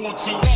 about a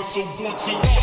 a so one?